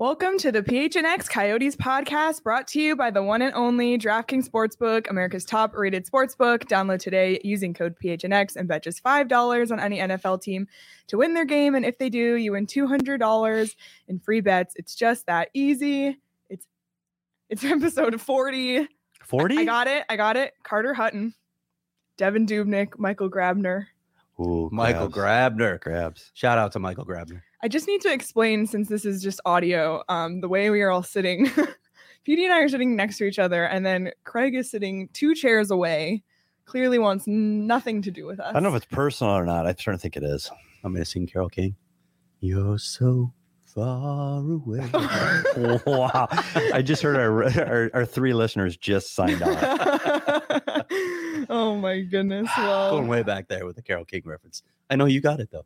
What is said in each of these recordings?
Welcome to the PHNX Coyotes podcast brought to you by the one and only DraftKings Sportsbook, America's top rated sportsbook. Download today using code PHNX and bet just $5 on any NFL team to win their game. And if they do, you win $200 in free bets. It's just that easy. It's it's episode 40. 40? I got it. I got it. Carter Hutton, Devan Dubnyk, Michael Grabner. Ooh, Michael grabs. Grabner. grabs. Shout out to Michael Grabner. I just need to explain since this is just audio, um, the way we are all sitting. PD and I are sitting next to each other, and then Craig is sitting two chairs away. Clearly wants nothing to do with us. I don't know if it's personal or not. I'm starting to think it is. I'm going to sing Carole King. You're so far away. wow. I just heard our, our, our three listeners just signed off. oh my goodness. Well, Going way back there with the Carole King reference. I know you got it though.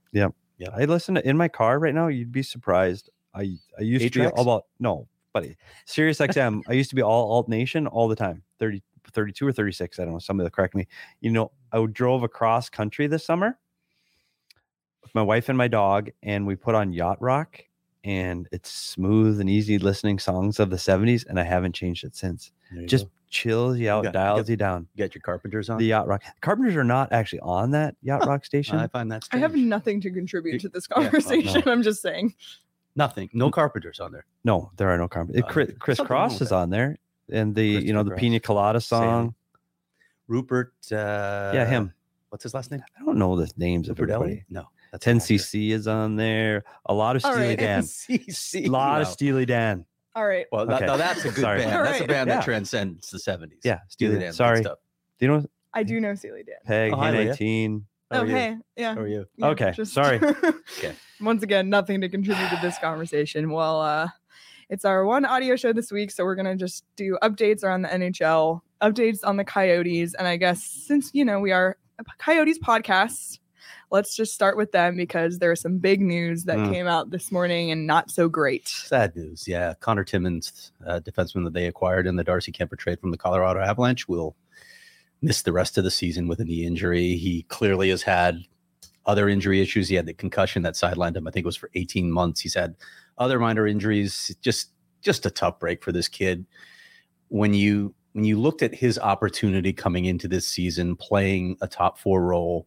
I listen to in my car right now. You'd be surprised. I I used to be about no, buddy. Sirius XM. I used to be all alt nation all the time. 30, 32 or 36. I don't know. Somebody will correct me. You know, I drove across country this summer with my wife and my dog, and we put on yacht rock, and it's smooth and easy listening songs of the 70s, and I haven't changed it since. Just go. Chills you out, got- you dials got- you down. you got your carpenters on. The yacht rock. Carpenters are not actually on that yacht rock station. I find that I have nothing to contribute You- to this yeah, well, no. conversation. I'm just saying. nothing. No carpenters on there. No, there are no carpenters. Uh, Chris, Chris Cross is that. on there, and the you know the Christopher Pina Colada song. Rupert. Uh, yeah, him. What's his last name? I don't know the names of everybody. Elliott? No. That's 10cc is on there. A lot of Steely right. Dan. CC. A lot of Steely Dan. All right. Well, that, Okay. now that's a good Sorry. band. That's a band Yeah. that transcends the 70s. Yeah, Steely Steely- Dan. sorry. stuff. Do you know I do know Steely Dan. Peg Oh, hi, Leah. 19? Oh, hey. Yeah. How are you? Yeah, Okay, sorry. Okay. Once again, nothing to contribute to this conversation. Well, uh, it's our one audio show this week, so we're gonna just do updates around the NHL, updates on the Coyotes, and I guess since you know we are a Coyotes podcast, let's just start with them because there is some big news that Mm. came out this morning and not so great. Sad news. Yeah. Conor Timmins, uh, defenseman that they acquired in the Darcy Kuemper trade from the Colorado Avalanche, will miss the rest of the season with a knee injury. He clearly has had other injury issues. He had the concussion that sidelined him. I think it was for 18 months. He's had other minor injuries. Just just a tough break for this kid. When you when you looked at his opportunity coming into this season, playing a top four role,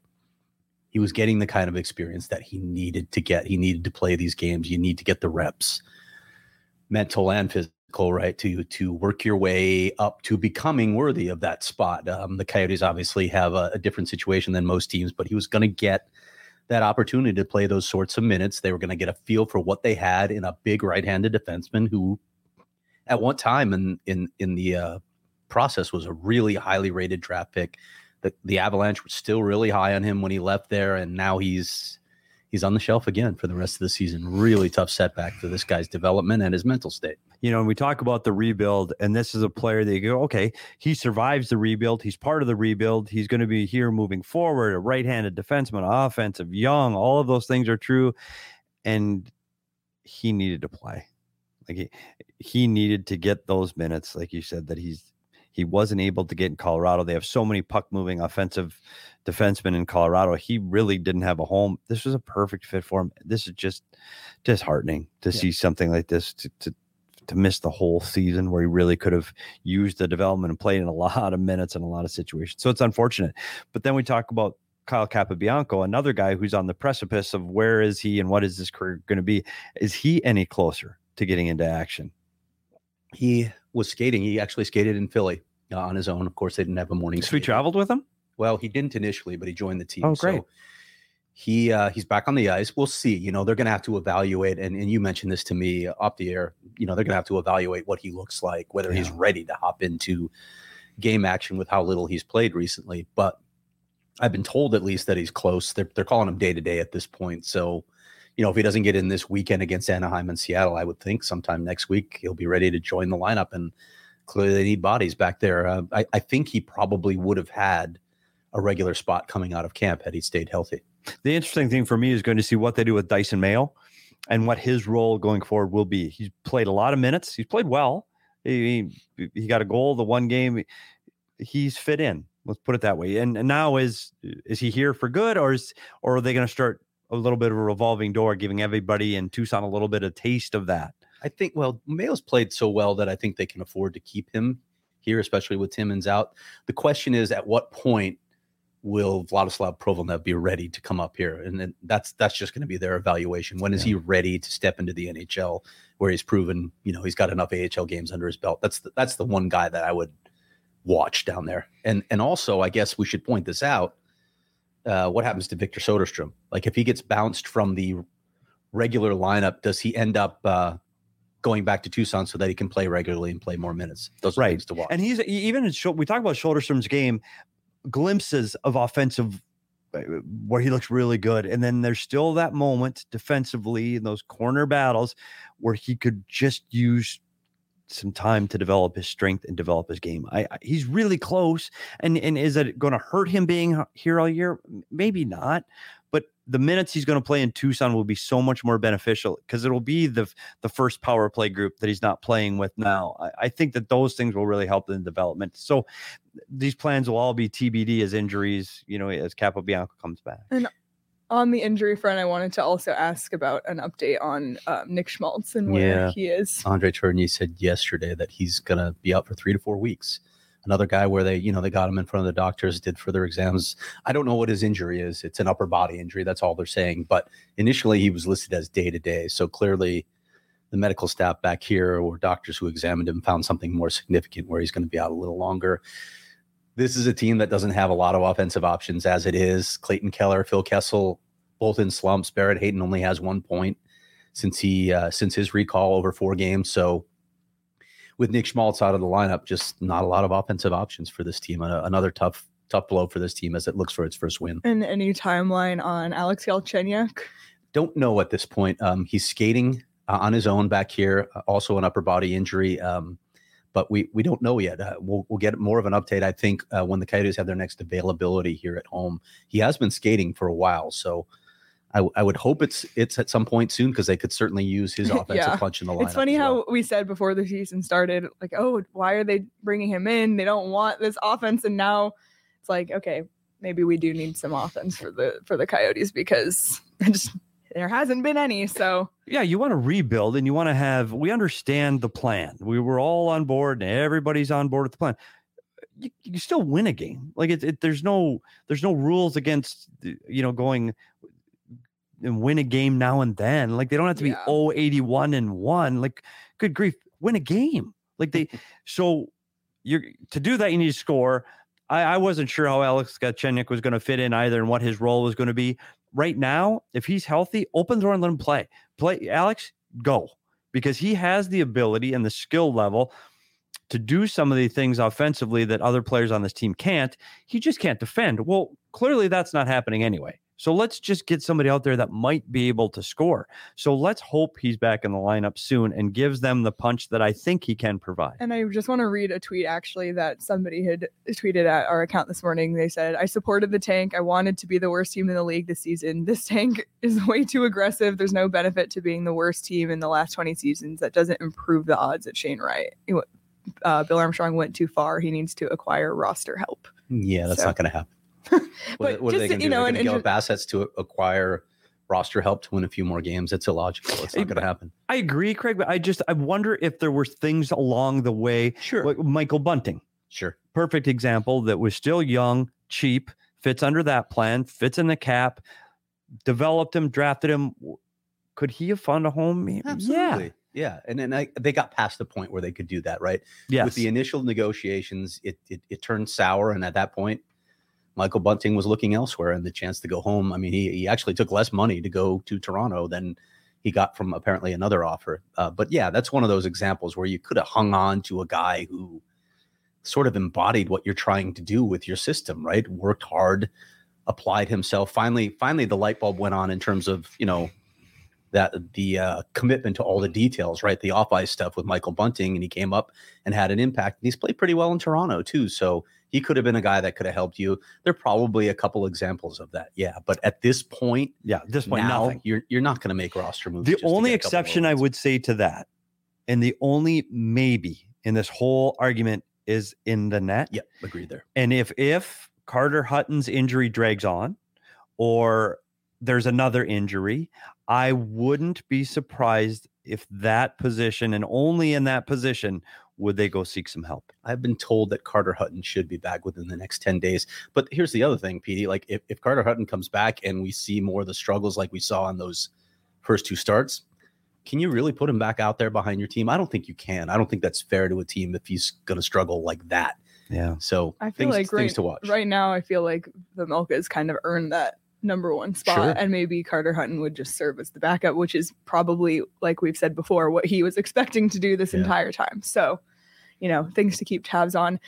he was getting the kind of experience that he needed to get. He needed to play these games. You need to get the reps, mental and physical, right? To to work your way up to becoming worthy of that spot. Um, the Coyotes obviously have a, a different situation than most teams, but he was going to get that opportunity to play those sorts of minutes. They were going to get a feel for what they had in a big right-handed defenseman who, at one time in in in the uh, process, was a really highly rated draft pick. The the Avalanche were still really high on him when he left there, and now he's he's on the shelf again for the rest of the season. Really tough setback for this guy's development and his mental state. You know, and we talk about the rebuild, and this is a player that you go, okay, he survives the rebuild. He's part of the rebuild. He's going to be here moving forward, a right handed defenseman, offensive, young. All of those things are true. And he needed to play. Like he, he needed to get those minutes, like you said, that he's he wasn't able to get in Colorado. They have so many puck moving offensive defensemen in Colorado. He really didn't have a home. This was a perfect fit for him. This is just disheartening to Yeah. see something like this to, to to miss the whole season where he really could have used the development and played in a lot of minutes in a lot of situations. So it's unfortunate. But then we talk about Kyle Capobianco, another guy who's on the precipice of where is he and what is his career going to be? Is he any closer to getting into action? He was skating. He actually skated in Philly uh, on his own. Of course, they didn't have a morning. So we traveled with him. Well, he didn't initially, but he joined the team. Oh, great. So he uh, he's back on the ice. We'll see. You know, they're going to have to evaluate, and, and you mentioned this to me up the air. You know, they're going to have to evaluate what he looks like, whether yeah. he's ready to hop into game action with how little he's played recently. But I've been told at least that he's close. They're they're calling him day to day at this point. So, you know, if he doesn't get in this weekend against Anaheim and Seattle, I would think sometime next week he'll be ready to join the lineup. And clearly, they need bodies back there. Uh, I, I think he probably would have had a regular spot coming out of camp had he stayed healthy. The interesting thing for me is going to see what they do with Dysin Mayo and what his role going forward will be. He's played a lot of minutes. He's played well. He, he got a goal the one game. He's fit in. Let's put it that way. And, and now is is he here for good, or is or are they going to start a little bit of a revolving door, giving everybody in Tucson a little bit of taste of that? I think. Well, Mayo's played so well that I think they can afford to keep him here, especially with Timmins out. The question is, at what point will Vladislav Provolnev be ready to come up here? And then that's that's just going to be their evaluation. When is yeah. he ready to step into the NHL where he's proven, you know, he's got enough AHL games under his belt? That's the, that's the one guy that I would watch down there. And and also, I guess we should point this out. Uh, what happens to Victor Soderstrom? Like if he gets bounced from the regular lineup, does he end up uh, going back to Tucson so that he can play regularly and play more minutes? Those are right. things to watch. And he's even in, we talk about Soderstrom's game glimpses of offensive uh, where he looks really good. And then there's still that moment defensively in those corner battles where he could just use some time to develop his strength and develop his game. I, I he's really close. And and is it going to hurt him being here all year? Maybe not but the minutes he's going to play in Tucson will be so much more beneficial because it'll be the the first power play group that he's not playing with now. I, I, think that those things will really help in development. So these plans will all be TBD as injuries, you know, as Capobianco comes back. And on the injury front, I wanted to also ask about an update on um, Nick Schmaltz and where yeah. he is. Andre Tourigny said yesterday that he's going to be out for three to four weeks another guy where they, you know, they got him in front of the doctors, did further exams. I don't know what his injury is. It's an upper body injury. That's all they're saying. But initially, he was listed as day to day. So clearly, the medical staff back here or doctors who examined him found something more significant where he's going to be out a little longer. This is a team that doesn't have a lot of offensive options as it is. Clayton Keller, Phil Kessel, both in slumps. Barrett Hayton only has one point since he uh, since his recall over four games. So with Nick Schmaltz out of the lineup, just not a lot of offensive options for this team. another tough tough blow for this team as it looks for its first win. And any timeline on Alex Galchenyuk? Don't know at this point. Um, he's skating uh, on his own back here, uh, also an upper body injury. Um, but we we don't know yet. Uh, we'll we'll get more of an update. I think uh, when the Coyotes have their next availability here at home. He has been skating for a while, so I, I would hope it's it's at some point soon because they could certainly use his offensive yeah. punch in the lineup. It's funny well. how we said before the season started, like, oh, why are they bringing him in? They don't want this offense, and now it's like, okay, maybe we do need some offense for the for the Coyotes because just there hasn't been any. So yeah, you want to rebuild and you want to have. We understand the plan. We were all on board, and everybody's on board with the plan. You, you still win a game. Like it, it, there's no there's no rules against you know going and win a game now and then. Like they don't have to be yeah. 81 and 1. Like good grief, win a game. Like they so you're to do that you need to score. I, I wasn't sure how Alex Galchenyuk was going to fit in either and what his role was going to be. Right now, if he's healthy, open door and let him play. Play Alex, go. Because he has the ability and the skill level to do some of the things offensively that other players on this team can't. He just can't defend. Well, clearly that's not happening anyway. So let's just get somebody out there that might be able to score. So let's hope he's back in the lineup soon and gives them the punch that I think he can provide. And I just want to read a tweet actually that somebody had tweeted at our account this morning. They said, I supported the tank. I wanted to be the worst team in the league this season. This tank is way too aggressive. There's no benefit to being the worst team in the last 20 seasons. That doesn't improve the odds at Shane Wright. Uh, Bill Armstrong went too far. He needs to acquire roster help. Yeah, that's so. not going to happen. But what, what just, are they going to do? You know, They're going to assets to acquire roster help to win a few more games. It's illogical. It's not going to happen. I agree, Craig, but I just I wonder if there were things along the way. Sure. Like Michael Bunting, Sure. perfect example that was still young, cheap, fits under that plan, fits in the cap, developed him, drafted him. Could he have found a home? Yeah. Absolutely. Yeah. And then I, they got past the point where they could do that, right? Yeah. With the initial negotiations, it, it it turned sour, and at that point, Michael Bunting was looking elsewhere, and the chance to go home. I mean, he he actually took less money to go to Toronto than he got from apparently another offer. Uh, but yeah, that's one of those examples where you could have hung on to a guy who sort of embodied what you're trying to do with your system, right? Worked hard, applied himself. Finally, finally, the light bulb went on in terms of you know that the uh, commitment to all the details, right? The off ice stuff with Michael Bunting, and he came up and had an impact. And he's played pretty well in Toronto too, so he could have been a guy that could have helped you. There are probably a couple examples of that, yeah. But at this point, yeah. At this point, now nothing. you're you're not going to make roster moves. The only get a couple exception I would say to that, and the only maybe in this whole argument is in the net. yeah, agreed there. And if if Carter Hutton's injury drags on, or there's another injury, I wouldn't be surprised if that position and only in that position would they go seek some help. I've been told that Carter Hutton should be back within the next 10 days. But here's the other thing, PD. Like if, if Carter Hutton comes back and we see more of the struggles like we saw in those first two starts, can you really put him back out there behind your team? I don't think you can. I don't think that's fair to a team if he's going to struggle like that. Yeah. So I feel things, like things to watch. right now, I feel like Vejmelka's kind of earned that number one spot, Sure. and maybe Carter Hutton would just serve as the backup, which is probably, like we've said before, what he was expecting to do this Yeah. entire time. So, you know, things to keep tabs on.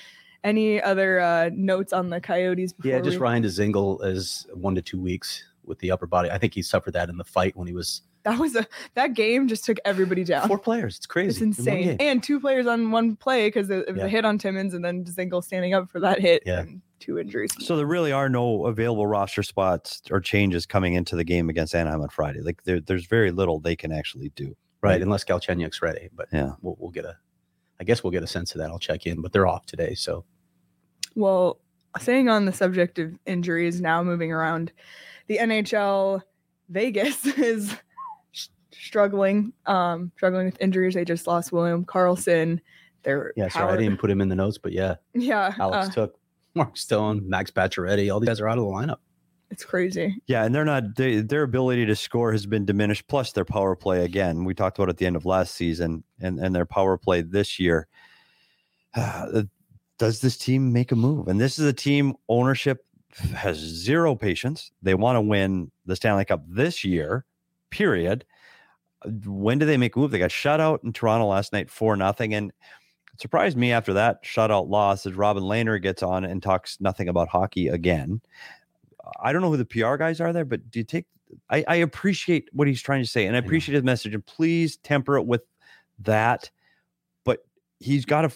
Any other uh, notes on the Coyotes? Before Yeah, just we- Ryan Dzingel is one to two weeks with the upper body. I think he suffered that in the fight when he was That was a that game just took everybody down. four players. It's crazy. It's insane. game. And two players on one play because it was Yeah. a hit on Timmins and then Dzingel standing up for that hit Yeah. and two injuries. So there really are no available roster spots or changes coming into the game against Anaheim on Friday. Like there, there's very little they can actually do. right, unless Galchenyuk's ready. But Yeah. we'll, we'll get a, I guess we'll get a sense of that. I'll check in, but they're off today. So Well, staying on the subject of injuries, now moving around, the NHL Vegas is struggling, um, struggling with injuries. They just lost William Karlsson. Their yeah, sorry, I didn't put him in the notes, but yeah, Yeah, Alex uh, took Mark Stone, Max Pacioretty. All these guys are out of the lineup. it's crazy. Yeah, and they're not they, their ability to score has been diminished. Plus their power play again. We talked about at the end of last season, and and their power play this year. Uh, does this team make a move? And this is a team ownership has zero patience. They want to win the Stanley Cup this year. Period. When do they make a move? They got shut out in Toronto last night for nothing, and it surprised me after that shutout loss as Robin Lehner gets on and talks nothing about hockey again. I don't know who the PR guys are there, but do you take? I, I appreciate what he's trying to say, and I appreciate his message. And please temper it with that. But he's got to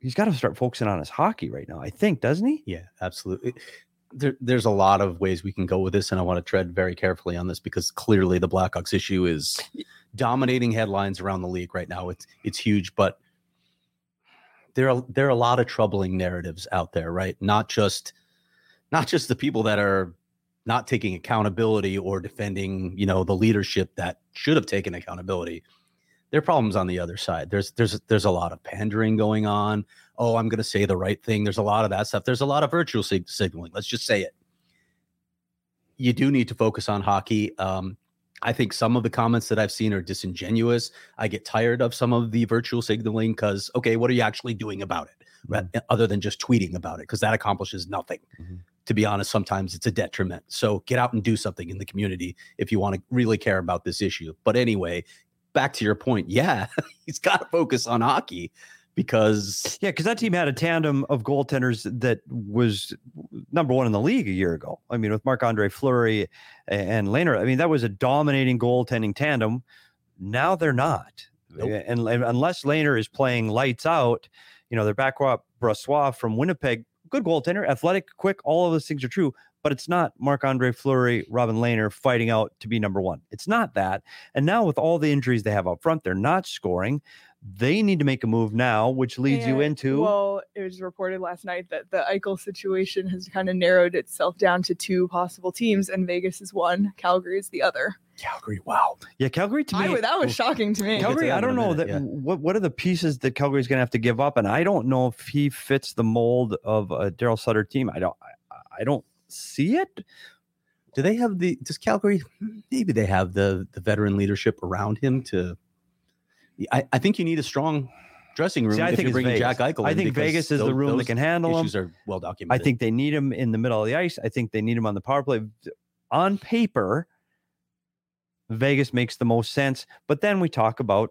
he's got to start focusing on his hockey right now. I think, doesn't he? Yeah, absolutely. There, there's a lot of ways we can go with this, and I want to tread very carefully on this because clearly the Blackhawks issue is dominating headlines around the league right now. It's it's huge, but there are there are a lot of troubling narratives out there, right? Not just not just the people that are not taking accountability or defending, you know, the leadership that should have taken accountability. There are problems on the other side. There's there's there's a lot of pandering going on. Oh, I'm going to say the right thing. There's a lot of that stuff. There's a lot of virtual sig- signaling. Let's just say it. You do need to focus on hockey. Um, I think some of the comments that I've seen are disingenuous. I get tired of some of the virtual signaling because, okay, what are you actually doing about it? Right? Other than just tweeting about it, because that accomplishes nothing. Mhm. To be honest, sometimes it's a detriment. So get out and do something in the community if you want to really care about this issue. But anyway, back to your point. Yeah, he's got to focus on hockey because Yeah, because that team had a tandem of goaltenders that was number one in the league a year ago. I mean, with Marc Andre Fleury and Lehner, I mean, that was a dominating goaltending tandem. Now they're not. Nope. And, and unless Lehner is playing lights out, you know, their backward Brossoit from Winnipeg, good goaltender, athletic, quick, all of those things are true, but it's not Marc Andre Fleury, Robin Lehner fighting out to be number one. It's not that. And now with all the injuries they have up front, they're not scoring. They need to make a move now, which leads you into Well, it was reported last night that the Eichel situation has kind of narrowed itself down to two possible teams, and Vegas is one, Calgary is the other. Calgary. Wow. yeah, Calgary to me. w- that was shocking to me. Calgary, I don't know minute, that yeah. what what are the pieces that Calgary's going to have to give up, and I don't know if he fits the mold of a Darryl Sutter team. I don't, I, I don't see it. Do they have the? Does Calgary? Maybe they have the the veteran leadership around him to. I, I think you need a strong dressing room See, I if think bringing Vegas. Jack Eichel. I think Vegas is the room that can handle him. Issues are well I think they need him in the middle of the ice. I think they need him on the power play. On paper, Vegas makes the most sense. But then we talk about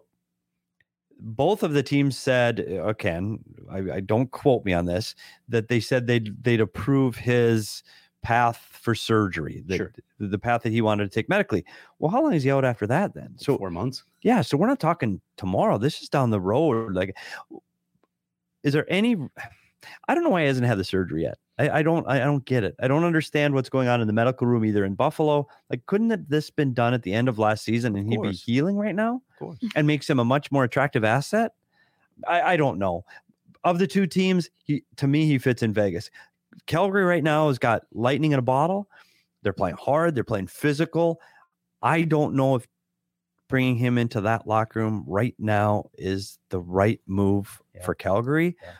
both of the teams said, uh, again, I, I don't quote me on this, that they said they'd they'd approve his path for surgery, the, Sure. the path that he wanted to take medically. Well, how long is he out after that then? So four months. yeah, so we're not talking tomorrow. This is down the road. Like, is there any? I don't know why he hasn't had the surgery yet. I, I don't. I, don't get it. I don't understand what's going on in the medical room either in Buffalo. Like, couldn't have this been done at the end of last season and he'd be healing right now Of course. and makes him a much more attractive asset? I, I don't know. Of the two teams, he to me he fits in Vegas. Calgary right now has got lightning in a bottle. They're playing hard. They're playing physical. I don't know if bringing him into that locker room right now is the right move Yeah. for Calgary. Yeah.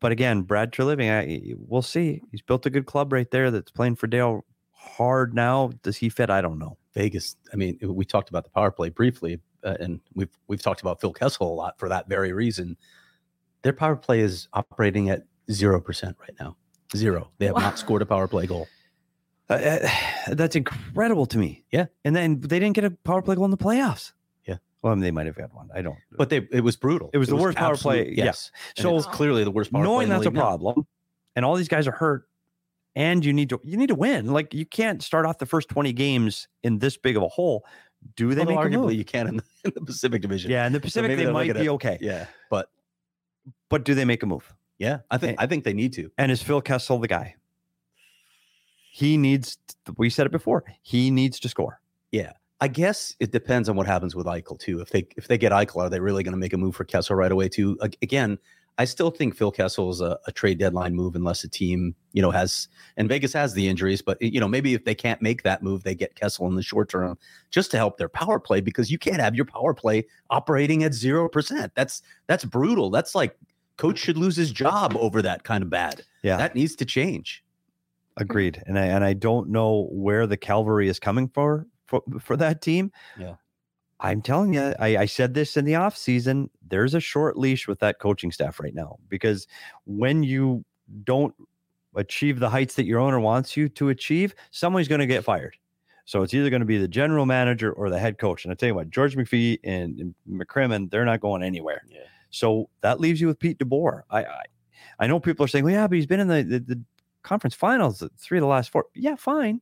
But again, Brad Treliving, I, we'll see. He's built a good club right there that's playing for Dale hard now. Does he fit? I don't know. Vegas. I mean, we talked about the power play briefly, uh, and we've we've talked about Phil Kessel a lot for that very reason. Their power play is operating at zero percent right now. Zero. They have Wow. not scored a power play goal. Uh, uh, that's incredible to me. Yeah. And then they didn't get a power play goal in the playoffs. Yeah. Well, I mean, they might have had one. I don't. But they it was brutal. It was the worst power play, absolute- yeah. Yes. And So it's clearly the worst power play. knowing that's a league now. problem, and all these guys are hurt, and you need to you need to win. Like you can't start off the first twenty games in this big of a hole. Do they Although make a arguably move? you can in the, in the Pacific Division. Yeah, in the Pacific maybe they they'll might be it. okay. Yeah. But But do they make a move? Yeah, I think And- I think they need to. And is Phil Kessel the guy? He needs. We said it before. He needs to score. Yeah, I guess it depends on what happens with Eichel too. If they if they get Eichel, are they really going to make a move for Kessel right away too? Again, I still think Phil Kessel is a, a trade deadline move unless a team you know has and Vegas has the injuries, but you know maybe if they can't make that move, they get Kessel in the short term just to help their power play because you can't have your power play operating at zero percent. That's that's brutal. That's like coach should lose his job over that kind of bad. Yeah. that needs to change. Agreed. And I and I don't know where the cavalry is coming for for, for that team. Yeah. I'm telling you, I, I said this in the off season. There's a short leash with that coaching staff right now because when you don't achieve the heights that your owner wants you to achieve, someone's going to get fired. So it's either going to be the general manager or the head coach. And I tell you what, George McPhee and, and McCrimmon, they're not going anywhere. Yeah. So that leaves you with Pete DeBoer. I, I I know people are saying, well, yeah, but he's been in the, the, the conference finals three of the last four. Yeah, fine.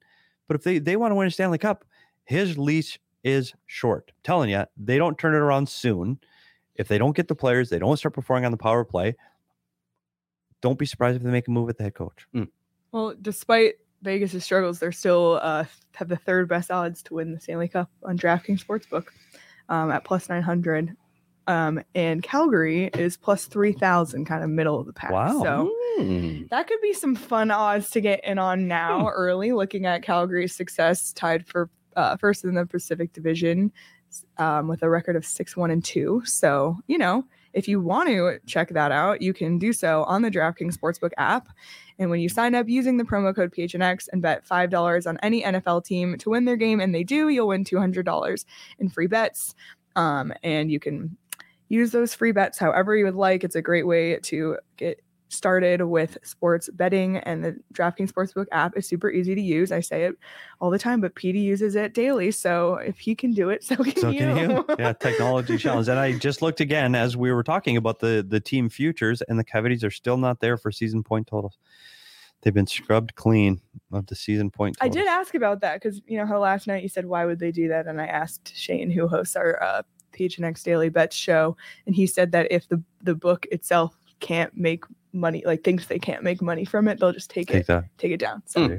But if they, they want to win a Stanley Cup, his leash is short. I'm telling you, they don't turn it around soon. If they don't get the players, they don't start performing on the power play. Don't be surprised if they make a move at the head coach. Well, despite Vegas' struggles, they're still uh, have the third best odds to win the Stanley Cup on DraftKings Sportsbook um, at plus 900. Um, and Calgary is plus 3,000, kind of middle of the pack. Wow. So Hmm. that could be some fun odds to get in on now early, looking at Calgary's success tied for uh, first in the Pacific Division um, with a record of 6 1 and 2. So, you know, if you want to check that out, you can do so on the DraftKings Sportsbook app. And when you sign up using the promo code PHNX and bet $5 on any NFL team to win their game, and they do, you'll win $200 in free bets. Um, and you can use those free bets however you would like. It's a great way to get started with sports betting, and the DraftKings Sportsbook app is super easy to use. I say it all the time, but PD uses it daily. So if he can do it, so can So you. can you? Yeah, technology challenge. And I just looked again as we were talking about the the team futures, and the Coyotes are still not there for season point totals. They've been scrubbed clean of the season point. I did ask about that because you know how last night you said why would they do that, and I asked Shane, who hosts our uh, PHNX Daily Bets show, and he said that if the the book itself can't make money, like thinks they can't make money from it, they'll just take, take it that. take it down. So Hmm.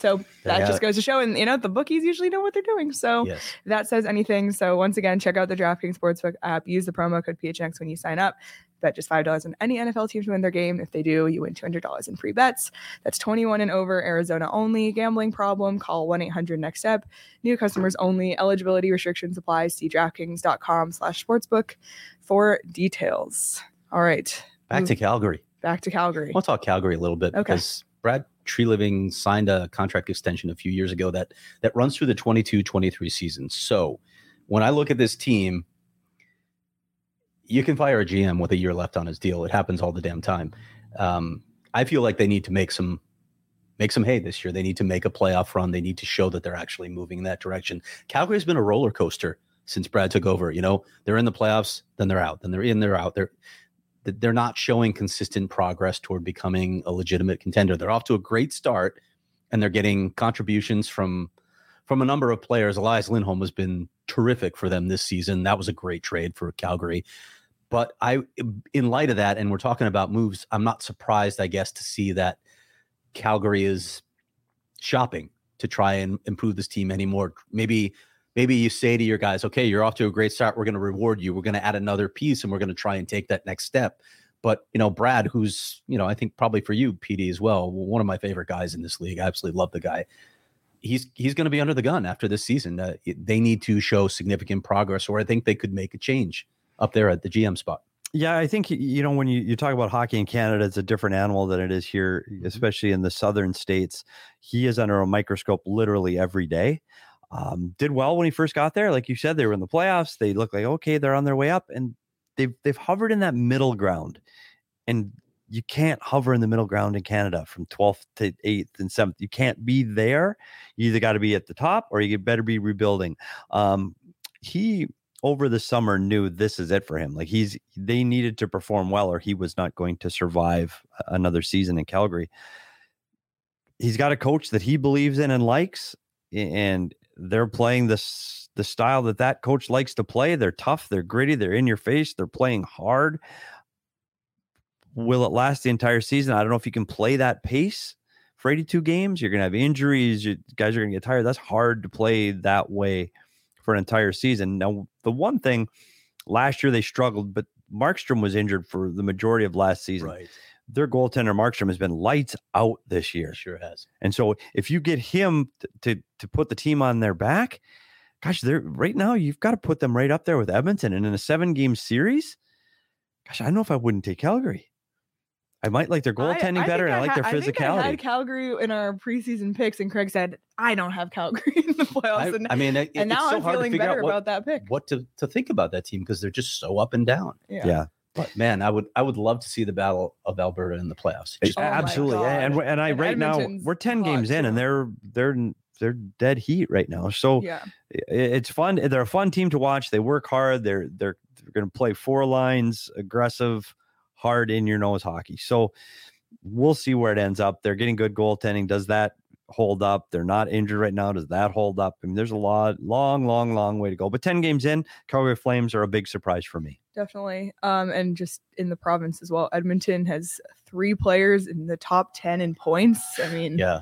So that you just goes to show, and you know the bookies usually know what they're doing. So Yes. that says anything. So once again, check out the DraftKings Sportsbook app. Use the promo code PHNX when you sign up. Bet just five dollars on any NFL team to win their game. If they do, you win two hundred dollars in free bets. That's twenty one and over. Arizona only. Gambling problem? Call one eight hundred next step. New customers only. Eligibility restrictions apply. See DraftKings.com/sportsbook for details. All right, Back to Calgary. back to Calgary. We'll talk Calgary a little bit Okay. because Brad Treliving signed a contract extension a few years ago that that runs through the 22-23 season. So when I look at this team, you can fire a GM with a year left on his deal. It happens all the damn time. Um, I feel like they need to make some make some hay this year. They need to make a playoff run. They need to show that they're actually moving in that direction. Calgary's been a roller coaster since Brad took over. You know, they're in the playoffs, then they're out, then they're in, they're out. They're they're not showing consistent progress toward becoming a legitimate contender. They're off to a great start, and they're getting contributions from from a number of players. Elias Lindholm has been terrific for them this season. That was a great trade for Calgary. But I, in light of that, and we're talking about moves, I'm not surprised, I guess, to see that Calgary is shopping to try and improve this team anymore. Maybe maybe you say to your guys, okay, you're off to a great start. We're going to reward you. We're going to add another piece and we're going to try and take that next step. But, you know, Brad, who's, you know, I think probably for you, PD as well, one of my favorite guys in this league. I absolutely love the guy. He's he's going to be under the gun after this season. Uh, they need to show significant progress, or I think they could make a change up there at the GM spot. Yeah, I think you know when you, you talk about hockey in Canada, it's a different animal than it is here, especially in the southern states. He is under a microscope literally every day. Um, did well when he first got there, like you said, they were in the playoffs. They look like okay, they're on their way up, and they've they've hovered in that middle ground, and you can't hover in the middle ground in Canada from 12th to 8th and 7th. You can't be there. You either got to be at the top or you better be rebuilding. Um, he over the summer knew this is it for him. Like he's they needed to perform well or he was not going to survive another season in Calgary. He's got a coach that he believes in and likes and they're playing this the style that that coach likes to play. They're tough, they're gritty, they're in your face, they're playing hard. Will it last the entire season? I don't know if you can play that pace for 82 games. You're going to have injuries. You guys are going to get tired. That's hard to play that way for an entire season. Now, the one thing last year they struggled, but Markstrom was injured for the majority of last season. Right. Their goaltender Markstrom has been lights out this year. Sure has. And so if you get him to to, to put the team on their back, gosh, they're right now you've got to put them right up there with Edmonton. And in a seven game series, gosh, I don't know if I wouldn't take Calgary. I might like their goaltending better, and I like ha- their I think I physicality. had Calgary in our preseason picks, and Craig said, "I don't have Calgary in the playoffs." I, and I mean, it, and it's now so I'm hard to feeling figure better out what, about that pick. what to, to think about that team because they're just so up and down. yeah. yeah. But man, I would I would love to see the battle of Alberta in the playoffs. Just Oh Absolutely, yeah, and and I And right now we're ten games in, and they're they're they're dead heat right now. So yeah, it's fun. They're a fun team to watch. They work hard. They're they're they're going to play four lines, aggressive, hard in your nose hockey. So we'll see where it ends up. They're getting good goaltending. Does that hold up? They're not injured right now. Does that hold up? I mean, there's a lot, long, long, long way to go. But ten games in, Calgary Flames are a big surprise for me. definitely. Um, and just in the province as well, Edmonton has three players in the top ten in points. I mean, yeah.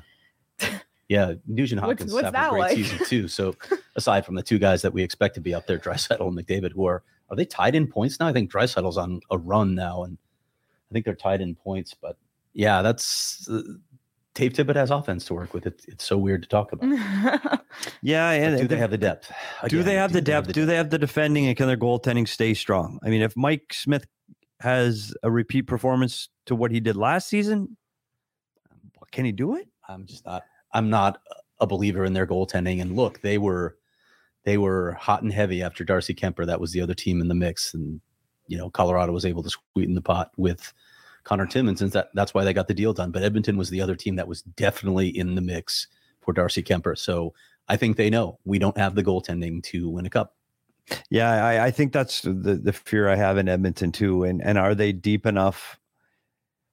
Yeah, Nugent What's- Hopkins what's have that a great like? season too. So aside from the two guys that we expect to be up there, Draisaitl and McDavid, who are are they tied in points now? I think Draisaitl's on a run now, and I think they're tied in points. But yeah, that's uh, Dave Tippett has offense to work with. It, it's so weird to talk about. Yeah, But do they have the depth? do they Again, have the depth? Do they have the defending? And can their goaltending stay strong? I mean, if Mike Smith has a repeat performance to what he did last season, can he do it? I'm just not. I'm not a believer in their goaltending. And look, they were they were hot and heavy after Darcy Kemper. That was the other team in the mix, and you know Colorado was able to sweeten the pot with Conor Timmins, and that that's why they got the deal done. But Edmonton was the other team that was definitely in the mix for Darcy Kuemper. So I think they know we don't have the goaltending to win a cup. Yeah, I, I think that's the the fear I have in Edmonton too. And and are they deep enough?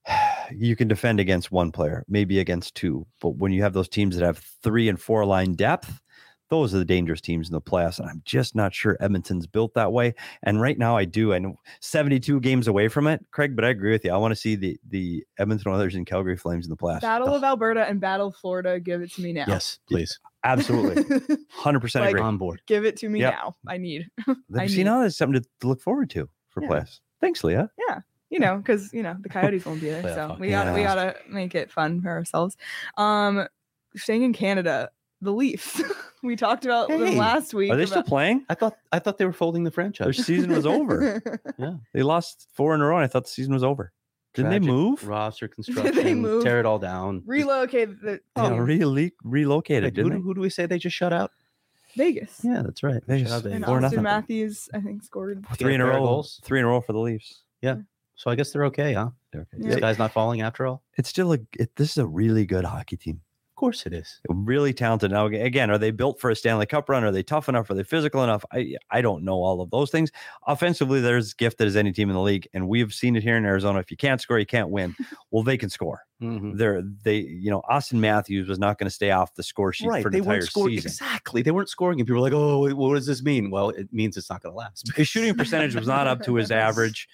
You can defend against one player, maybe against two, but when you have those teams that have three and four line depth, those are the dangerous teams in the playoffs. And I'm just not sure Edmonton's built that way. And right now, I do. I know 72 games away from it, Craig, but I agree with you. I want to see the the Edmonton Oilers and Calgary Flames in the playoffs. Battle of Alberta and Battle of Florida. Give it to me now. Yes, please. Absolutely. 100% Like, agree. On board. Give it to me Yep. now. I need, I See, need- now there's something to, to look forward to for Yeah. playoffs. Thanks, Leah. Yeah you know, because you know the Coyotes won't be there, so we gotta we gotta make it fun for ourselves. Um, staying in Canada, the Leafs. we talked about them last week. Are they still playing? I thought I thought they were folding the franchise. Their season was over. Yeah, they lost four in a row. And I thought the season was over. Didn't they Tragic move? Roster construction. They move? Tear it all down. Relocate the Yeah, oh. team. rele- relocated, Wait, who, didn't do- they? who do we say they just shut out? Vegas. Yeah, that's right. Vegas. shut out Vegas. And Four Auston nothing. Matthews, I think, scored. Three in a row. goals. Three in a row for the Leafs. Yeah. So I guess they're okay, huh? They're okay. Yeah. This guy's not falling after all. It's still a. It, this is a really good hockey team. Of course it is. Really talented. Now again, are they built for a Stanley Cup run? Are they tough enough? Are they physical enough? I I don't know all of those things. Offensively, they're as gifted as any team in the league, and we've seen it here in Arizona. If you can't score, you can't win. Well, they can score. Mhm. They're they you know Auston Matthews was not going to stay off the score sheet Right. for They the entire weren't scoring. season. Exactly. They weren't scoring. And people were like, oh, what does this mean? Well, it means it's not going to last. His shooting percentage was not up to his average.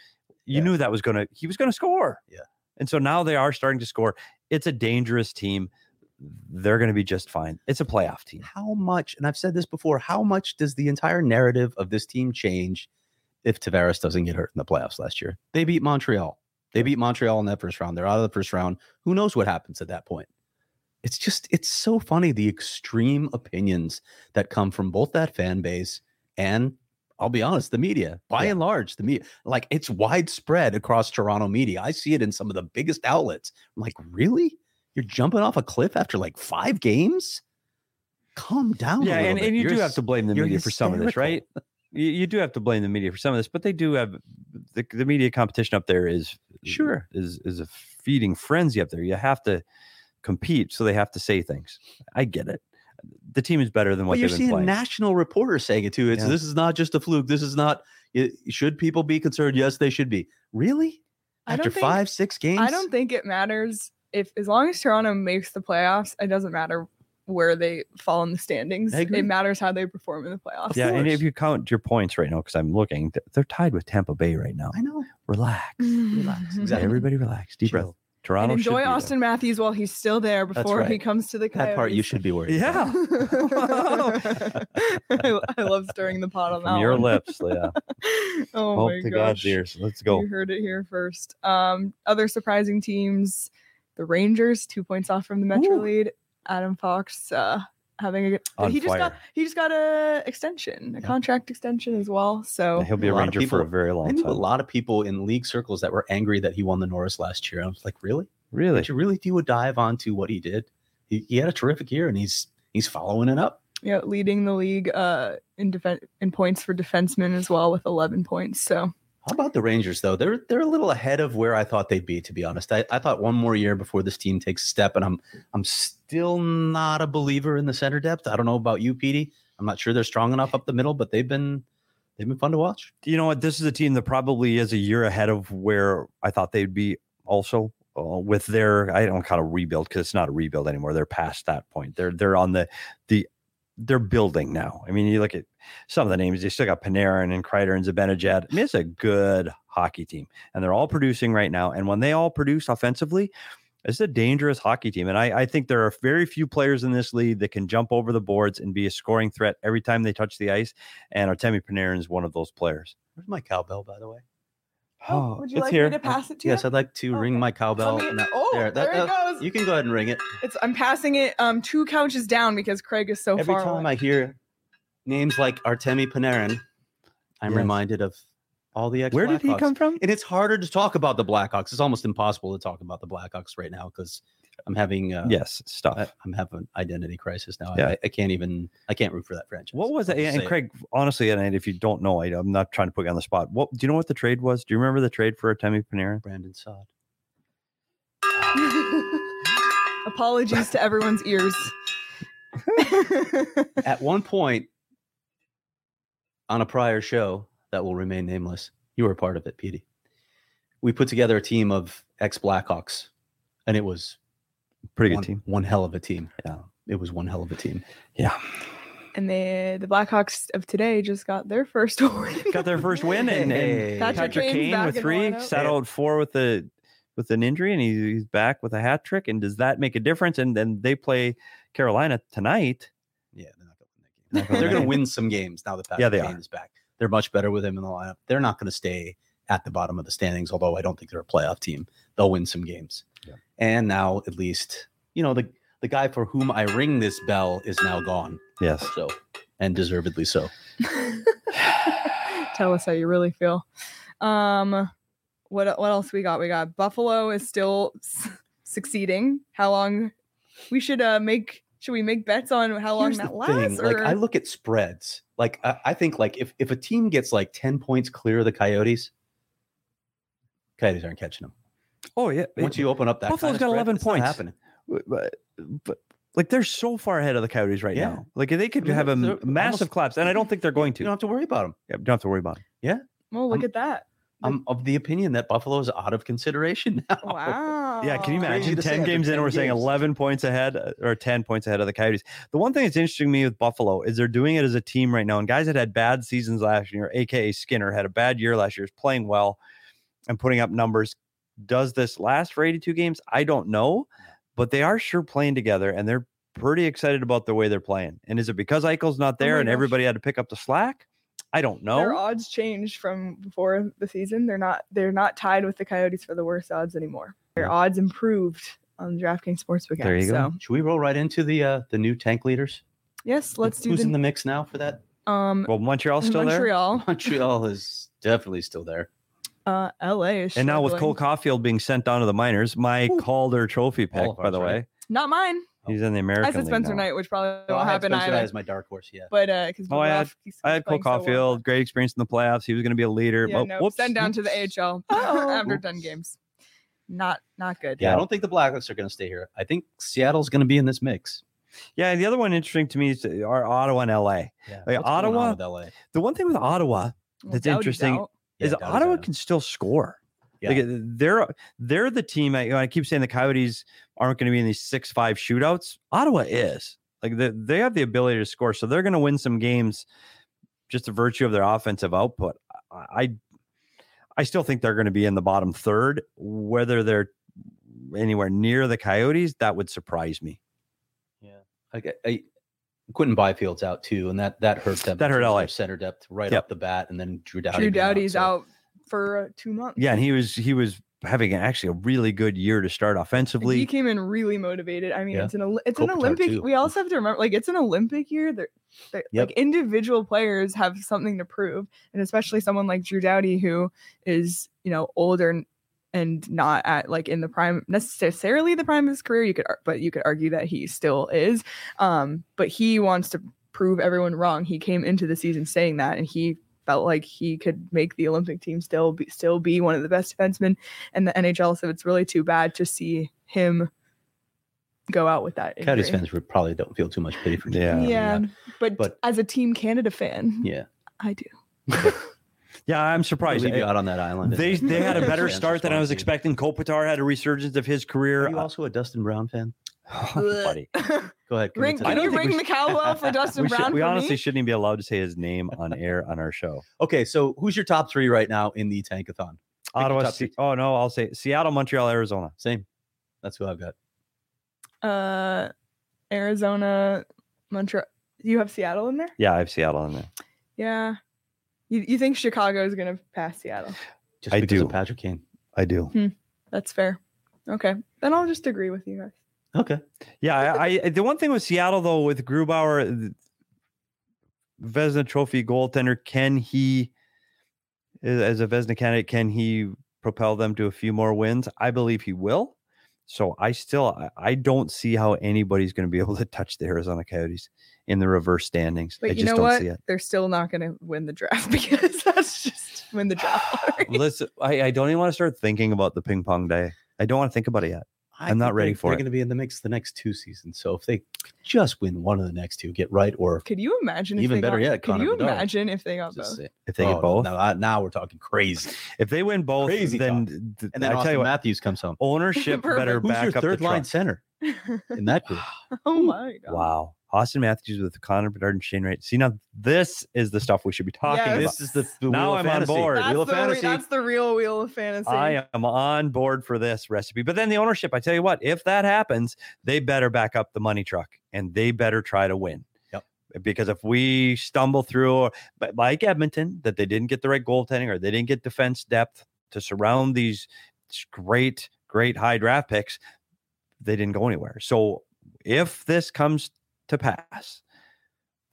You Yeah. knew that was going to, he was going to score. Yeah. And so now they are starting to score. It's a dangerous team. They're going to be just fine. It's a playoff team. How much, and I've said this before, how much does the entire narrative of this team change if Tavares doesn't get hurt in the playoffs last year? They beat Montreal. They beat Montreal in that first round. They're out of the first round. Who knows what happens at that point? It's just, it's so funny the extreme opinions that come from both that fan base and I'll be honest, the media, by Yeah. and large, the media, like it's widespread across Toronto media. I see it in some of the biggest outlets. I'm like, really? You're jumping off a cliff after like five games? Calm down. Yeah. little And, bit. and you You're do have to blame the you're media for some of this, right? You, you do have to blame the media for some of this, but they do have the, the media competition up there is Sure. is is a feeding frenzy up there. You have to compete, so they have to say things. I get it. The team is better than what But you're seeing playing. national reporters saying it too. It's Yeah. this is not just a fluke. This is not. It, should people be concerned? Yes, they should be. Really? I After don't think- five, six games? I don't think it matters if, as long as Toronto makes the playoffs, it doesn't matter where they fall in the standings. It matters how they perform in the playoffs. yeah, and if you count your points right now, because I'm looking, they're tied with Tampa Bay right now. I know. Relax, Relax. Exactly. everybody, relax. Deep breath. Toronto and enjoy be there. Auston Matthews while he's still there before he comes to the That part you should be worried. about. Yeah. I, I love stirring the pot on that your one. lips, yeah. oh Hope my to gosh. God's ears. Let's go. You heard it here first. Um, other surprising teams: the Rangers, two points off from the Metro Ooh. lead. Adam Fox uh, having a good. On he just got he just got a extension, a Yeah. contract extension as well. So He'll be a A lot of Ranger for a people- very I long time. a lot of people in league circles that were angry that he won the Norris last year. I was like, really? Really? Did you really do a dive onto what he did? He, he had a terrific year, and he's he's following it up. yeah, leading the league uh, in defense in points for defensemen as well with 11 points. So How about the Rangers though? They're they're a little ahead of where I thought they'd be. To be honest, I, I thought one more year before this team takes a step, and I'm I'm still not a believer in the center depth. I don't know about you, Petey. I'm not sure they're strong enough up the middle, but they've been they've been fun to watch. you know what? This is a team that probably is a year ahead of where I thought they'd be. Also, uh, with their I don't kind of rebuild because it's not a rebuild anymore. They're past that point. They're they're on the the they're building now. I mean, you look at some of the names. They still got Panarin and Kreider and Zibanejad. I mean, it's a good hockey team, and they're all producing right now. And when they all produce offensively, it's a dangerous hockey team. And I, I think there are very few players in this league that can jump over the boards and be a scoring threat every time they touch the ice. And Artemi Panarin is one of those players. Where's my cowbell, by the way? Oh, would you it's like here. me to pass it to Yes, you? I'd like to ring my cowbell. Let me- oh, there, it goes. You can go ahead and ring it. It's I'm passing it um two couches down because Craig is so far. Every far time away. I hear names like Artemi Panarin, I'm Yes. reminded of all the ex. Where did he come from? And it's harder to talk about the Blackhawks. It's almost impossible to talk about the Blackhawks right now because I'm having uh, yes, stuff. I, I'm having identity crisis now. Yeah. I, I can't even I can't root for that franchise. What was I'll it? just And say it. Craig, honestly, and if you don't know, I, I'm not trying to put you on the spot. What do you know? What the trade was? Do you remember the trade for Artemi Panarin? Brandon Saad. Apologies to everyone's ears. At one point on a prior show that will remain nameless, you were a part of it, Petey. We put together a team of ex Blackhawks, and it was Pretty good one, team. One hell of a team. Yeah. It was one hell of a team. Yeah. And they, the Blackhawks of today just got their first win. Got their first win, and, Hey. and Patrick Patrick, Kane's Kane with three lineup. sat Yeah. four with the with an injury, and he, he's back with a hat trick. And does that make a difference? And then they play Carolina tonight. Yeah, they're not going to win that game. gonna They're going to win. win some games now that Patrick Yeah, they Kane are. is back. They're much better with him in the lineup. They're not going to stay at the bottom of the standings, although I don't think they're a playoff team. They'll win some games. Yeah. And now, at least, you know, the the guy for whom I ring this bell is now gone. Yes. So, and deservedly so. Tell us how you really feel. Um, what what else we got? We got Buffalo is still succeeding. How long? We should uh make. Should we make bets on how long Here's that the lasts? thing, Like I look at spreads. Like I, I think like if if a team gets like 10 points clear of the Coyotes, Coyotes aren't catching them. Oh yeah. Once you open up that Buffalo's kind of got spread, 11 it's not points. happening. but, but like they're so far ahead of the Coyotes right Yeah. now. Like they could I mean, have a they're almost- massive collapse, and I don't think they're going to. You don't have to worry about them. Yeah, don't have to worry about them. Yeah. well, look I'm- at that. I'm of the opinion that Buffalo's out of consideration now. Wow. Yeah, can you imagine to 10 after games in, 10 we're saying 11 points ahead uh, or 10 points ahead of the Coyotes. The one thing that's interesting to me with Buffalo is they're doing it as a team right now. And guys that had bad seasons last year, aka Skinner, had a bad year last year, is playing well and putting up numbers. Does this last for 82 games? I don't know, but they are sure playing together and they're pretty excited about the way they're playing. And is it because Eichel's not there Oh and gosh. everybody had to pick up the slack? I don't know. Their odds changed from before the season. They're not they're not tied with the Coyotes for the worst odds anymore. Their Yeah. odds improved on the DraftKings Sportsbook app. There you go. So Should we roll right into the uh the new tank leaders? yes, let's do Who's in the mix now for that? um Well, Montreal's still there. Montreal. Montreal is definitely still there. Uh LA is And now with Cole struggling. Caufield being sent down to the minors, my Ooh. Calder trophy pick, of by the ours, way. Not mine. He's in the American I said Spencer. Knight, which probably Oh, won't I had happen Spencer Knight either. as my dark horse. Yeah. But uh because Oh, I had- I had Cole Caufield, great experience in the playoffs. He was going to be a leader. Yeah, Oh, no, whoops. send down to the AHL Oh. after 10 games. Not not good. Yeah, I don't think the Blackhawks are going to stay here. I think Seattle's going to be in this mix. Yeah, and the other one interesting to me is uh, are Ottawa and LA. Yeah. Like, What's going on Ottawa- with LA. The one thing with Ottawa That's Doughty's interesting. out. Is Yeah, Doughty's Ottawa can still score. Yeah. Like uh, they're they're the team. I, you know, I keep saying the Coyotes aren't going to be in these six five shootouts. Ottawa is like they they have the ability to score, so they're going to win some games just the virtue of their offensive output. I I, still think they're going to be in the bottom third. Whether they're anywhere near the Coyotes, that would surprise me. Yeah. Like I, I Quinton Byfield's out too, and that that hurt them. That hurt terms LA. center depth right Yep. off the bat, and then Drew Doughty. Drew being Doughty's so- out for uh, two months. Yeah, and he was he was having actually a really good year to start And offensively. he came in really motivated. I mean, Yeah. it's an Oli- it's an Olympic. too. We also have to remember, like, it's an Olympic year. They're, they're Yep. like individual players have something to prove, and especially someone like Drew Doughty, who is you know older and, and not at like in the prime necessarily the prime of his career. You could, but you could argue that he still is. Um, but he wants to prove everyone wrong. He came into the season saying that, and he felt like he could make the Olympic team still be, still be one of the best defensemen in the NHL. So it's really too bad to see him go out with that. Coyotes fans would probably don't feel too much pity for him Yeah. Doughty, yeah, but, But- as a Team Canada fan, yeah. I do. yeah, I'm surprised. leave you out on that island. They they had a better start than I was expecting. Kopitar had a resurgence of his career. Are you also a Dustin Brown fan? buddy. Go ahead. Ring, commit to can you we ring the cowbell for Dustin we, should- Brown? we for honestly me? shouldn't even be allowed to say his name on air on our show. Okay, so who's your top three right now in the Tankathon? Ottawa. top Se- oh no, I'll say Seattle, Montreal, Arizona. Same. That's who I've got. uh, Arizona, Montreal. You have Seattle in there? Yeah, I have Seattle in there. Yeah. You, you think Chicago is going to pass Seattle? Just I because do. of Patrick Kane. I do. Hmm, that's fair. Okay. Then I'll just agree with you guys. Okay. Yeah, I, I the one thing with Seattle though with Grubauer, Vezina Trophy goaltender, can he, as a Vezina candidate, can he propel them to a few more wins? I believe he will. So I still I- don't see how anybody's going to be able to touch the Arizona Coyotes in the reverse standings. But I you just know don't what? see it. They're still not going to win the draft because that's just when the draft. Listen, I, I don't even want to start thinking about the ping pong day. I don't want to think about it yet. I I'm not think ready they're- for They're going to be in the mix the next two seasons. So if they just win one of the next two, get right, or Could you imagine? If Even they better got, yet, Could Connor you Bedard. imagine if they got just both? say, If they oh, get both, Now, now we're talking crazy. if they win both, Crazy then th- And then I Auston tell you what, Matthews comes home. ownership Perfect. better Who's back your up third the line truck. center in that group? oh my god! Wow. Auston Matthews with Connor Bedard and Shane Wright. See now, this is the stuff we should be talking Yes. about. This is the, the Now wheel I'm on board. That's, Wheel of the, re- fantasy. that's the real wheel of fantasy. I am on board for this recipe. But then the ownership, I tell you what, if that happens, they better back up the money truck and they better try to win. Yep. Because if we stumble through, like Edmonton, that they didn't get the right goaltending or they didn't get defense depth to surround these great, great high draft picks, they didn't go anywhere. So if this comes to pass,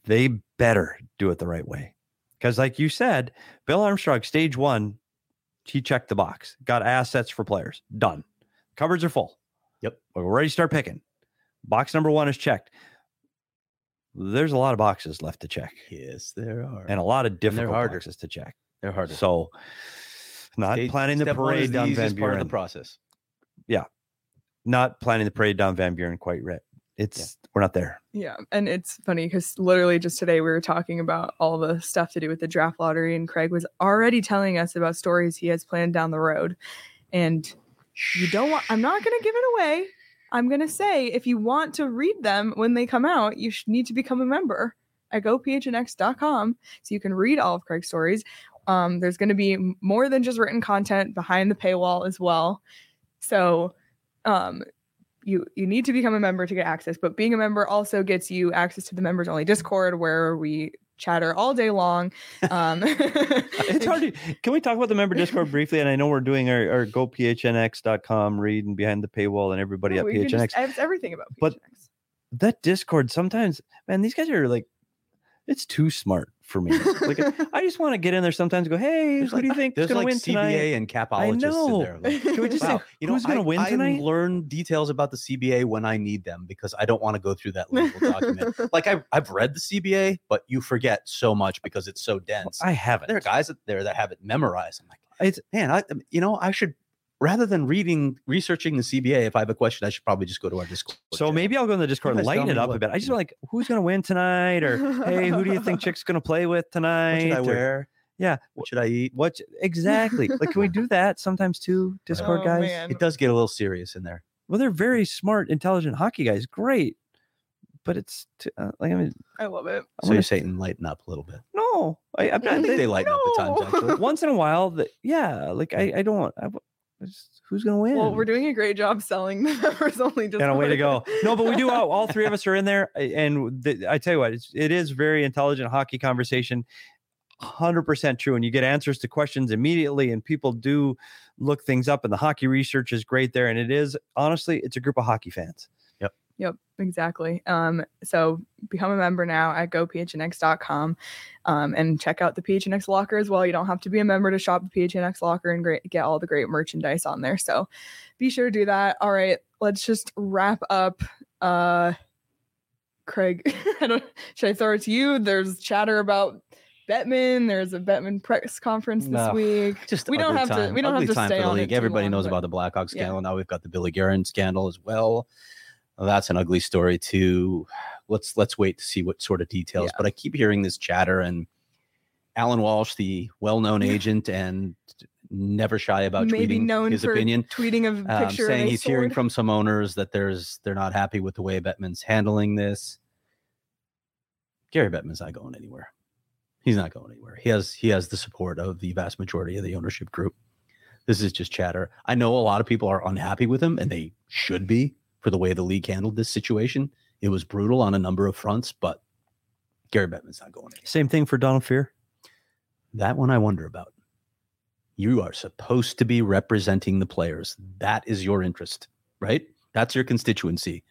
they better do it the right way. Because, like you said, Bill Armstrong, stage one, he checked the box, got assets for players, done. Cupboards are full. Yep. We're ready to start picking. Box number one is checked. There's a lot of boxes left to check Yes, there are. and a lot of harder. boxes to check. they're harder. So, not Stage- planning the step one is parade down Van easiest part of the Buren. process. Not planning the parade down Van Buren quite yet. It's we're not there. Yeah, and it's funny because literally just today we were talking about all the stuff to do with the draft lottery, and Craig was already telling us about stories he has planned down the road. And you don't want, I'm not going to give it away. I'm going to say if you want to read them when they come out, you should need to become a member at gophnx.com so you can read all of Craig's stories. Um, there's going to be more than just written content behind the paywall as well. So, um, you you need to become a member to get access, but being a member also gets you access to the members only Discord where we chatter all day long. Um, It's hard to. Can we talk about the member Discord briefly? And I know we're doing our, our gophnx.com read and behind the paywall and everybody No, at PHNX. just- it's everything about PHNX. But- that Discord sometimes, man, these guys are like, it's too smart for me. Like, I just want to get in there sometimes and go, hey, who do you think is There's going like to win CBA tonight? and capologists in there. Like, Can we just wow, say, you know, who's going to win I tonight? learn details about the CBA when I need them because I don't want to go through that legal document. Like I, I've read the CBA, but you forget so much because it's so dense. I haven't. there are guys out there that have it memorized. I'm like, It's- man, I, um, you know, I should rather than reading, researching the CBA. If I have a question, I should probably just go to our Discord. So channel. maybe I'll go in the Discord and lighten it me up a bit. I just like, who's going to win tonight? Or, hey, who do you think Chick's going to play with what tonight? should I Or- wear? yeah. What should I eat? What exactly? like, can we do that sometimes too, Discord Oh, guys? man. It does get a little serious in there. Well, they're very smart, intelligent hockey guys. Great, but it's t- uh, like I mean, I love it. I So you're saying lighten up a little bit. no, I, I'm I not. think they lighten up at times. Actually, once in a while, that yeah, like I, I don't. I, w- I just- who's gonna win? Well, we're doing a great job selling the members only and a way to go. No, but we do. All, all three of us are in there, and the, I tell you what, it's, it is very intelligent hockey conversation. Hundred percent true, and you get answers to questions immediately, and people do look things up, and the hockey research is great there, and it is honestly, it's a group of hockey fans. Yep, exactly. Um, so become a member now at gophnx.com um, and check out the PHNX locker as well. You don't have to be a member to shop the PHNX locker and great, get all the great merchandise on there. So be sure to do that. All right, let's just wrap up. Uh, Craig, I don't, should I throw it to you? There's chatter about Bettman. There's a Bettman press conference this No. week. just We don't ugly have to- time. we don't have to stay for the on league. Everybody long, knows but- about the Blackhawks Yeah. scandal. Now we've got the Billy Guerin scandal as well. Well, that's an ugly story too. Let's let's wait to see what sort of details. Yeah. But I keep hearing this chatter and Alan Walsh, the well-known agent and never shy about Maybe tweeting known his for opinion, tweeting a um, picture saying of a he's hearing from some owners that there's they're not happy with the way Bettman's handling this. Gary Bettman's not going anywhere. He's not going anywhere. He has he has the support of the vast majority of the ownership group. This is just chatter. I know a lot of people are unhappy with him, and they should be for the way the league handled this situation. It was brutal on a number of fronts, but Gary Bettman's not going anywhere. Same thing for Donald Fehr. That one I wonder about. You are supposed to be representing the players. That is your interest, right? That's your constituency.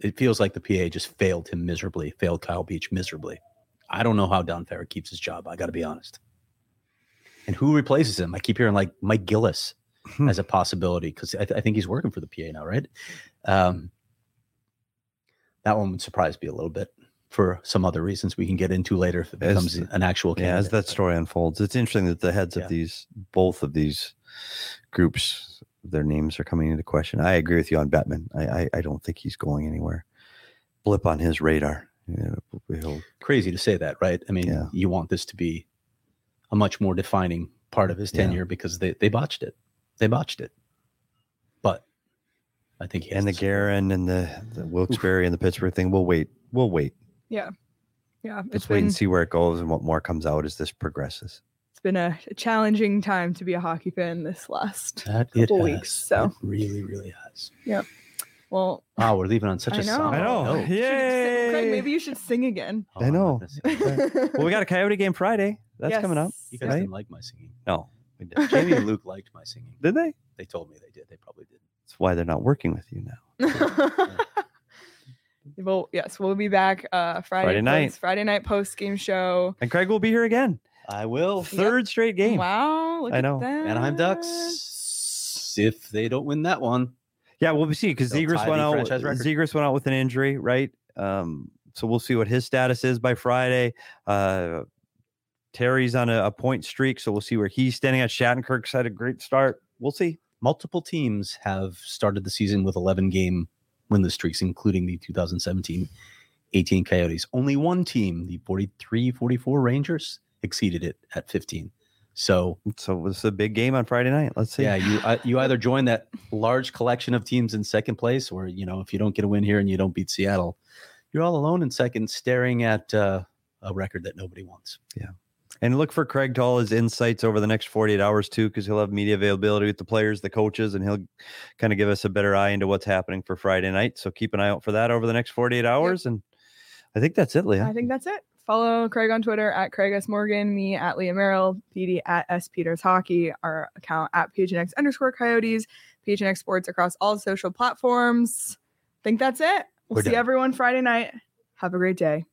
It feels like the PA just failed him miserably, failed Kyle Beach miserably. I don't know how Don Fehr keeps his job. I got to be honest. And who replaces him? I keep hearing like Mike Gillis Hmm. as a possibility because I, th- I think he's working for the PA now, right? Um, that one would surprise me a little bit for some other reasons we can get into later if it As- becomes an actual Yeah, as that story unfolds, it's interesting that the heads Yeah. of these, both of these groups, their names are coming into question. I agree with you on Bettman. I, I, I don't think he's going anywhere. Blip on his radar. Yeah, crazy to say that, right? I mean, Yeah. you want this to be a much more defining part of his tenure because they, they botched it. They botched it. But I think he and the to score. Guerin and the, the Wilkes-Barre and the Pittsburgh thing. We'll wait. We'll wait. Yeah, Yeah. Let's wait been and see where it goes and what more comes out as this progresses. it's been a, a challenging time to be a hockey fan this last. That it couple has. weeks, so. It really, really has. Yeah. Well, Wow, we're leaving on such I a know. somber I know. note. you should sing- Craig, Yay! maybe you should sing again. Oh, I know. Oh, well, we got a Coyote game Friday. That's coming up. You guys Right? didn't like my singing. No, we did. Jamie and Luke liked my singing. Did they? They told me they did. They probably did. That's why they're not working with you now. well, yes, we'll be back uh Friday, Friday night. post- Friday night post game show. And Craig will be here again. I will. Third straight game. Wow, look I at know. that. Anaheim Ducks. If they don't win that one, Yeah, we'll see because They'll Zegras went out. Zegras went out with an injury, right? Um, so we'll see what his status is by Friday. Uh, Terry's on a, a point streak, so we'll see where he's standing at. Shattenkirk's had a great start. We'll see. multiple teams have started the season with 11 game winless streaks, including the 2017 18 Coyotes. Only one team, the 43 44 Rangers, exceeded it at 15. So, So it's a big game on Friday night. Let's see. yeah, you uh, you either join that large collection of teams in second place, or you know, if you don't get a win here and you don't beat Seattle, you're all alone in second, staring at uh, a record that nobody wants. And look for Craig to all his insights over the next 48 hours too, because he'll have media availability with the players, the coaches, and he'll kind of give us a better eye into what's happening for Friday night. So keep an eye out for that over the next 48 hours. And I think that's it, Leah. I think that's it. Follow Craig on Twitter at Craig S. Morgan, me at Leah Merrill, PD at S. Peters Hockey, our account at PHNX underscore Coyotes, PHNX Sports across all social platforms. think that's it. We'll We're see done. everyone Friday night. Have a great day.